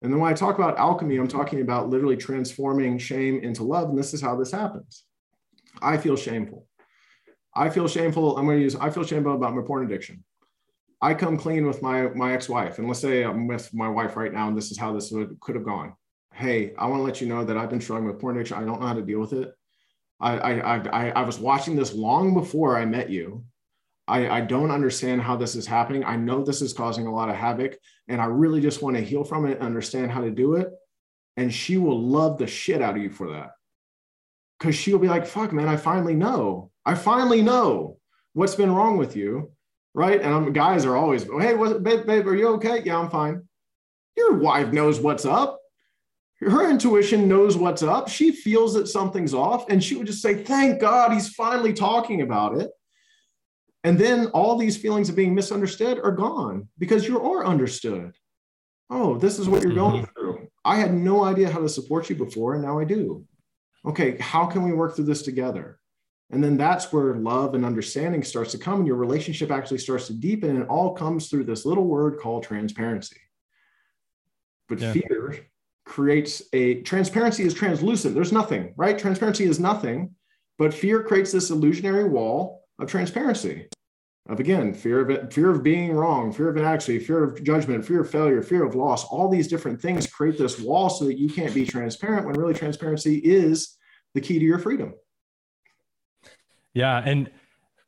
And then when I talk about alchemy, I'm talking about literally transforming shame into love. And this is how this happens. I feel shameful. I feel shameful. I'm going to use, I feel shameful about my porn addiction. I come clean with my, my ex-wife and let's say I'm with my wife right now and this is how this would, could have gone. Hey, I want to let you know that I've been struggling with porn addiction. I don't know how to deal with it. I, I, I, I was watching this long before I met you. I, I don't understand how this is happening. I know this is causing a lot of havoc and I really just want to heal from it and understand how to do it. And she will love the shit out of you for that because she'll be like, fuck, man, I finally know. I finally know what's been wrong with you. Right. And I'm, guys are always, hey, babe, babe, are you okay? Yeah, I'm fine. Your wife knows what's up. Her intuition knows what's up. She feels that something's off. And she would just say, thank God he's finally talking about it. And then all these feelings of being misunderstood are gone because you are understood. Oh, this is what you're going mm-hmm. through. I had no idea how to support you before, and now I do okay, how can we work through this together? And then that's where love and understanding starts to come, and your relationship actually starts to deepen. And it all comes through this little word called transparency. But yeah. fear creates a transparency is translucent. There's nothing, right? Transparency is nothing, but fear creates this illusionary wall of transparency. Of again, fear of it, fear of being wrong, fear of inadequacy, fear of judgment, fear of failure, fear of loss. All these different things create this wall so that you can't be transparent when really transparency is the key to your freedom. Yeah, and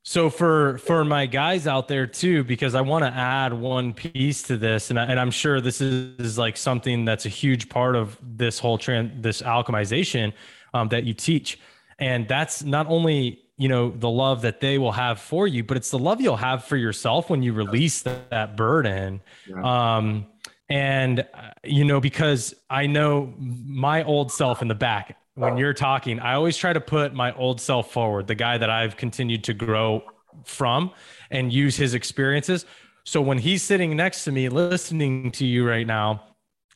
so for for my guys out there too, because I want to add one piece to this, and, I, and I'm sure this is, is like something that's a huge part of this whole trend, this alchemization um, that you teach, and that's not only you know the love that they will have for you, but it's the love you'll have for yourself when you release that, that burden. Yeah. Um, and uh, you know because I know my old self in the back when you're talking, I always try to put my old self forward, the guy that I've continued to grow from and use his experiences. So when he's sitting next to me listening to you right now,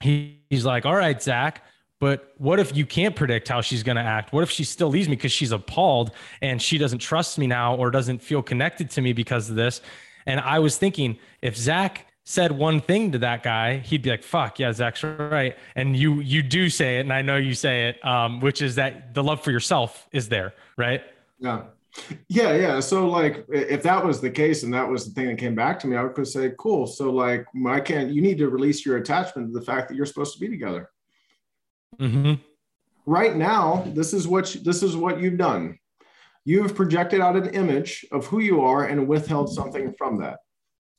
he, he's like, All right, Zach, but what if you can't predict how she's going to act? What if she still leaves me because she's appalled and she doesn't trust me now or doesn't feel connected to me because of this? And I was thinking, if Zach said one thing to that guy, he'd be like, "Fuck yeah, Zach's right." And you you do say it, and I know you say it, um, which is that the love for yourself is there, right? Yeah, yeah, yeah. So like, if that was the case, and that was the thing that came back to me, I would say, "Cool." So like, I can't. You need to release your attachment to the fact that you're supposed to be together. Mm-hmm. Right now, this is what you, this is what you've done. You have projected out an image of who you are and withheld something from that.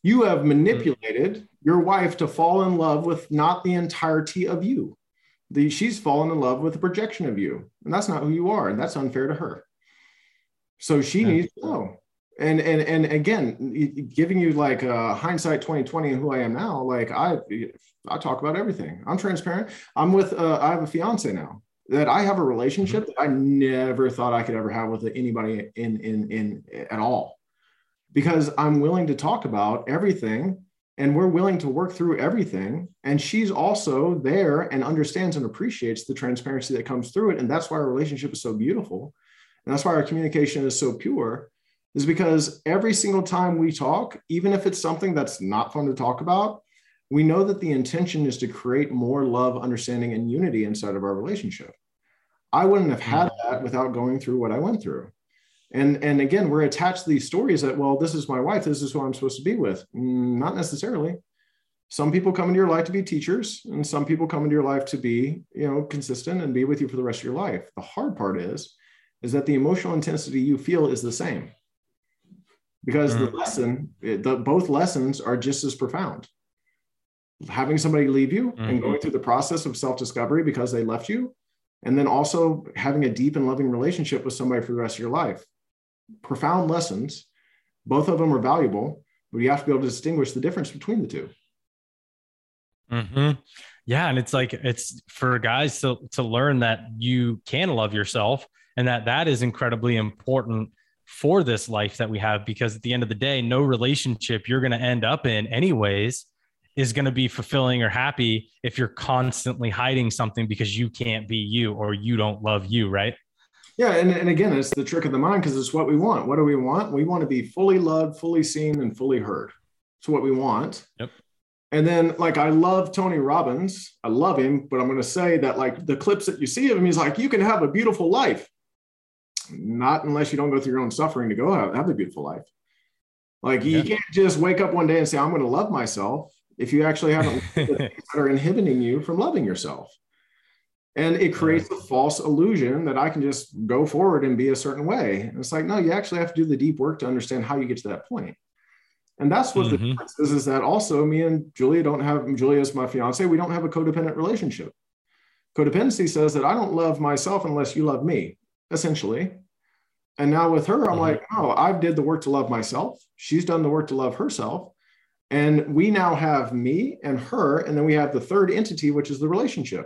You have manipulated your wife to fall in love with not the entirety of you. The, she's fallen in love with a projection of you, and that's not who you are, and that's unfair to her. So she yeah. needs to know. And and and again, giving you like a hindsight 2020 and who I am now, like I I talk about everything. I'm transparent. I'm with uh, I have a fiance now that I have a relationship mm-hmm. that I never thought I could ever have with anybody in in in at all because I'm willing to talk about everything and we're willing to work through everything. And she's also there and understands and appreciates the transparency that comes through it. And that's why our relationship is so beautiful. And that's why our communication is so pure, is because every single time we talk, even if it's something that's not fun to talk about, we know that the intention is to create more love, understanding, and unity inside of our relationship. I wouldn't have had mm. that without going through what I went through and and again we're attached to these stories that well this is my wife this is who i'm supposed to be with. Mm, not necessarily. Some people come into your life to be teachers and some people come into your life to be you know consistent and be with you for the rest of your life. The hard part is is that the emotional intensity you feel is the same. Because mm-hmm. the lesson the, both lessons are just as profound. Having somebody leave you mm-hmm. and going through the process of self-discovery because they left you and then also having a deep and loving relationship with somebody for the rest of your life profound lessons. Both of them are valuable, but you have to be able to distinguish the difference between the 2 mm-hmm. Yeah, and it's like it's for guys to to learn that you can love yourself, and that that is incredibly important for this life that we have. Because at the end of the day, no relationship you're going to end up in, anyways, is going to be fulfilling or happy if you're constantly hiding something because you can't be you or you don't love you, right? Yeah, and, and again, it's the trick of the mind because it's what we want. What do we want? We want to be fully loved, fully seen, and fully heard. It's what we want. Yep. And then, like, I love Tony Robbins. I love him, but I'm going to say that, like, the clips that you see of him, he's like, you can have a beautiful life. Not unless you don't go through your own suffering to go have, have a beautiful life. Like, yeah. you can't just wake up one day and say, I'm going to love myself if you actually haven't that are inhibiting you from loving yourself and it creates a false illusion that I can just go forward and be a certain way. And it's like, no, you actually have to do the deep work to understand how you get to that point. And that's what mm-hmm. the difference is, is that also me and Julia don't have, Julia is my fiance, we don't have a codependent relationship. Codependency says that I don't love myself unless you love me, essentially. And now with her, I'm mm-hmm. like, oh, I've did the work to love myself. She's done the work to love herself. And we now have me and her. And then we have the third entity, which is the relationship.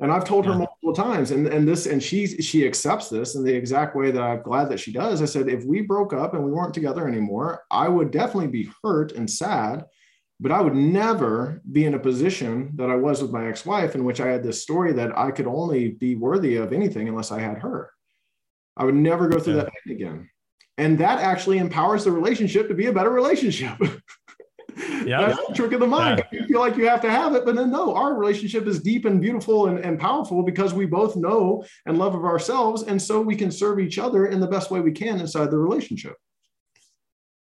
And I've told her yeah. multiple times, and, and this, and she she accepts this in the exact way that I'm glad that she does. I said, if we broke up and we weren't together anymore, I would definitely be hurt and sad, but I would never be in a position that I was with my ex-wife, in which I had this story that I could only be worthy of anything unless I had her. I would never go through yeah. that pain again. And that actually empowers the relationship to be a better relationship. Yeah. That's the trick of the mind. Yeah. You feel like you have to have it, but then no, our relationship is deep and beautiful and, and powerful because we both know and love of ourselves. And so we can serve each other in the best way we can inside the relationship.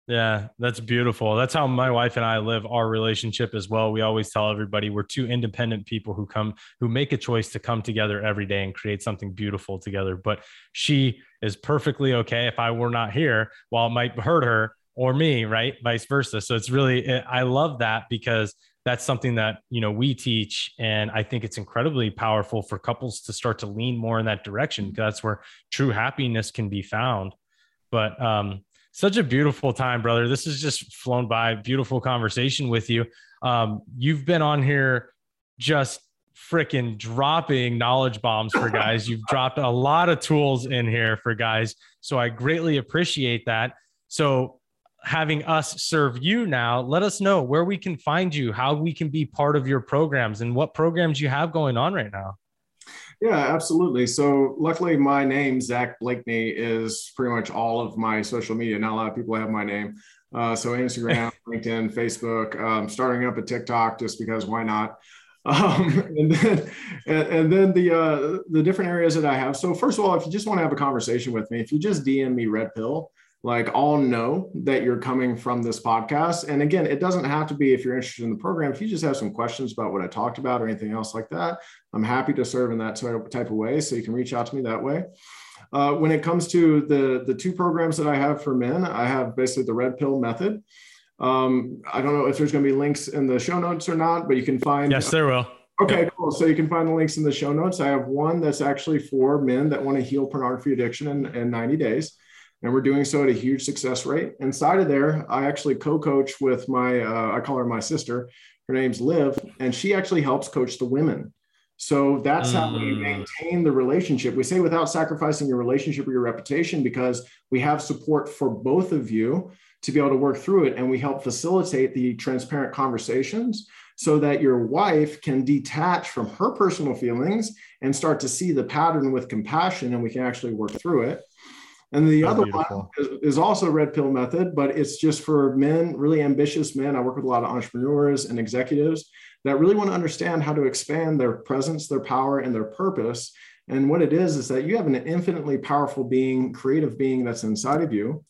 Yeah, that's beautiful. That's how my wife and I live our relationship as well. We always tell everybody we're two independent people who come who make a choice to come together every day and create something beautiful together. But she is perfectly okay if I were not here, while it might hurt her or me, right? Vice versa. So it's really I love that because that's something that you know we teach and i think it's incredibly powerful for couples to start to lean more in that direction because that's where true happiness can be found but um such a beautiful time, brother. This has just flown by. Beautiful conversation with you. Um, you've been on here just freaking dropping knowledge bombs for guys. You've dropped a lot of tools in here for guys. So I greatly appreciate that. So having us serve you now, let us know where we can find you, how we can be part of your programs, and what programs you have going on right now. Yeah, absolutely. So luckily my name, Zach Blakeney, is pretty much all of my social media. Not a lot of people have my name. Uh, so Instagram, LinkedIn, Facebook, um, starting up a TikTok just because why not? Um, and then, and, and then the uh, the different areas that I have. So first of all, if you just want to have a conversation with me, if you just DM me Red Pill, like I'll know that you're coming from this podcast. And again, it doesn't have to be if you're interested in the program. If you just have some questions about what I talked about or anything else like that, I'm happy to serve in that type of way. So you can reach out to me that way. Uh, when it comes to the the two programs that I have for men, I have basically the red pill method. Um, I don't know if there's going to be links in the show notes or not, but you can find. Yes, there will. Okay, cool. So you can find the links in the show notes. I have one that's actually for men that want to heal pornography addiction in, in 90 days. And we're doing so at a huge success rate. Inside of there, I actually co coach with my, uh, I call her my sister. Her name's Liv, and she actually helps coach the women. So that's how we mm. maintain the relationship. We say without sacrificing your relationship or your reputation, because we have support for both of you to be able to work through it. And we help facilitate the transparent conversations so that your wife can detach from her personal feelings and start to see the pattern with compassion and we can actually work through it. And the oh, other beautiful. one is, is, also red pill method, but it's just for men, really ambitious men. I work with a lot of entrepreneurs and executives that really want to understand how to expand their presence, their power, and their purpose. And what it is is that you have an infinitely powerful being, creative being that's inside of you.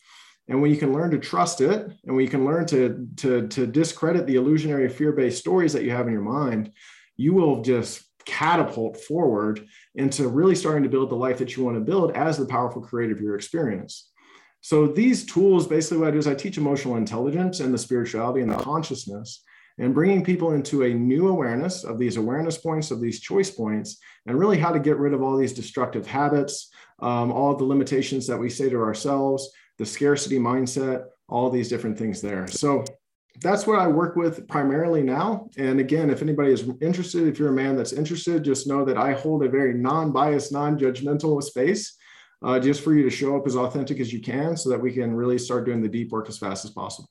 And when you can learn to trust it, and when you can learn to, to, to discredit the illusionary fear-based stories that you have in your mind, you will just catapult forward into really starting to build the life that you want to build as the powerful creator of your experience. So these tools, basically what I do is I teach emotional intelligence and the spirituality and the consciousness and bringing people into a new awareness of these awareness points, of these choice points, and really how to get rid of all these destructive habits, um, all the limitations that we say to ourselves, the scarcity mindset, all these different things there. So that's what I work with primarily now. And again, if anybody is interested, if you're a man that's interested, just know that I hold a very non biased, non judgmental space uh, just for you to show up as authentic as you can so that we can really start doing the deep work as fast as possible.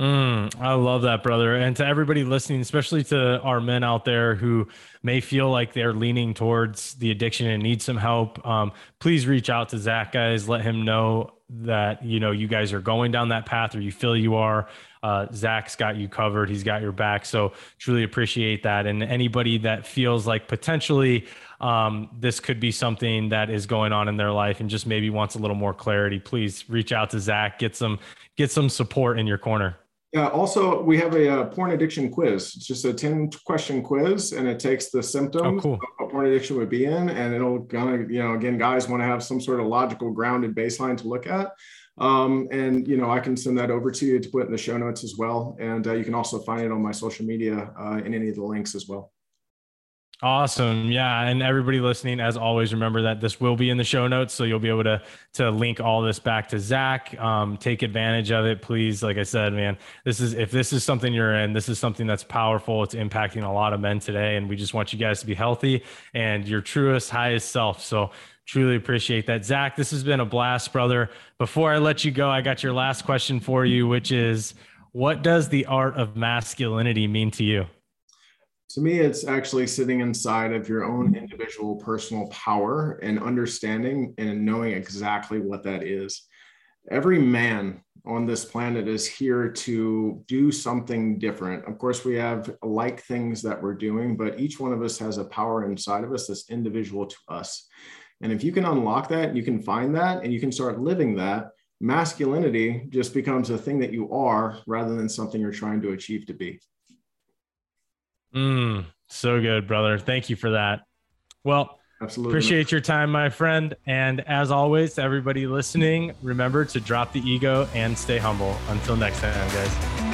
Mm, I love that, brother. And to everybody listening, especially to our men out there who may feel like they're leaning towards the addiction and need some help, um, please reach out to Zach, guys. Let him know that you know you guys are going down that path, or you feel you are. Uh, Zach's got you covered. He's got your back. So truly appreciate that. And anybody that feels like potentially um, this could be something that is going on in their life and just maybe wants a little more clarity, please reach out to Zach. Get some get some support in your corner. Yeah. Also, we have a, a, uh, porn addiction quiz. It's just a ten question quiz, and it takes the symptoms oh, cool. of porn addiction would be in, and it'll kind of you know again, guys want to have some sort of logical, grounded baseline to look at. Um, and you know, I can send that over to you to put in the show notes as well, and uh, you can also find it on my social media uh, in any of the links as well. Awesome. Yeah. And everybody listening, as always, remember that this will be in the show notes. So you'll be able to, to link all this back to Zach. Um, take advantage of it, please. Like I said, man, this is, if this is something you're in, this is something that's powerful. It's impacting a lot of men today. And we just want you guys to be healthy and your truest, highest self. So truly appreciate that. Zach, this has been a blast, brother. Before I let you go, I got your last question for you, which is what does the art of masculinity mean to you? to me it's actually sitting inside of your own individual personal power and understanding and knowing exactly what that is every man on this planet is here to do something different. Of course, we have like things that we're doing, but each one of us has a power inside of us that's individual to us. And if you can unlock that, you can find that, and you can start living that, masculinity just becomes a thing that you are rather than something you're trying to achieve to be. Mm, so good, brother. Thank you for that. Well, Absolutely. Appreciate your time, my friend. And as always, to everybody listening, remember to drop the ego and stay humble. Until next time, guys.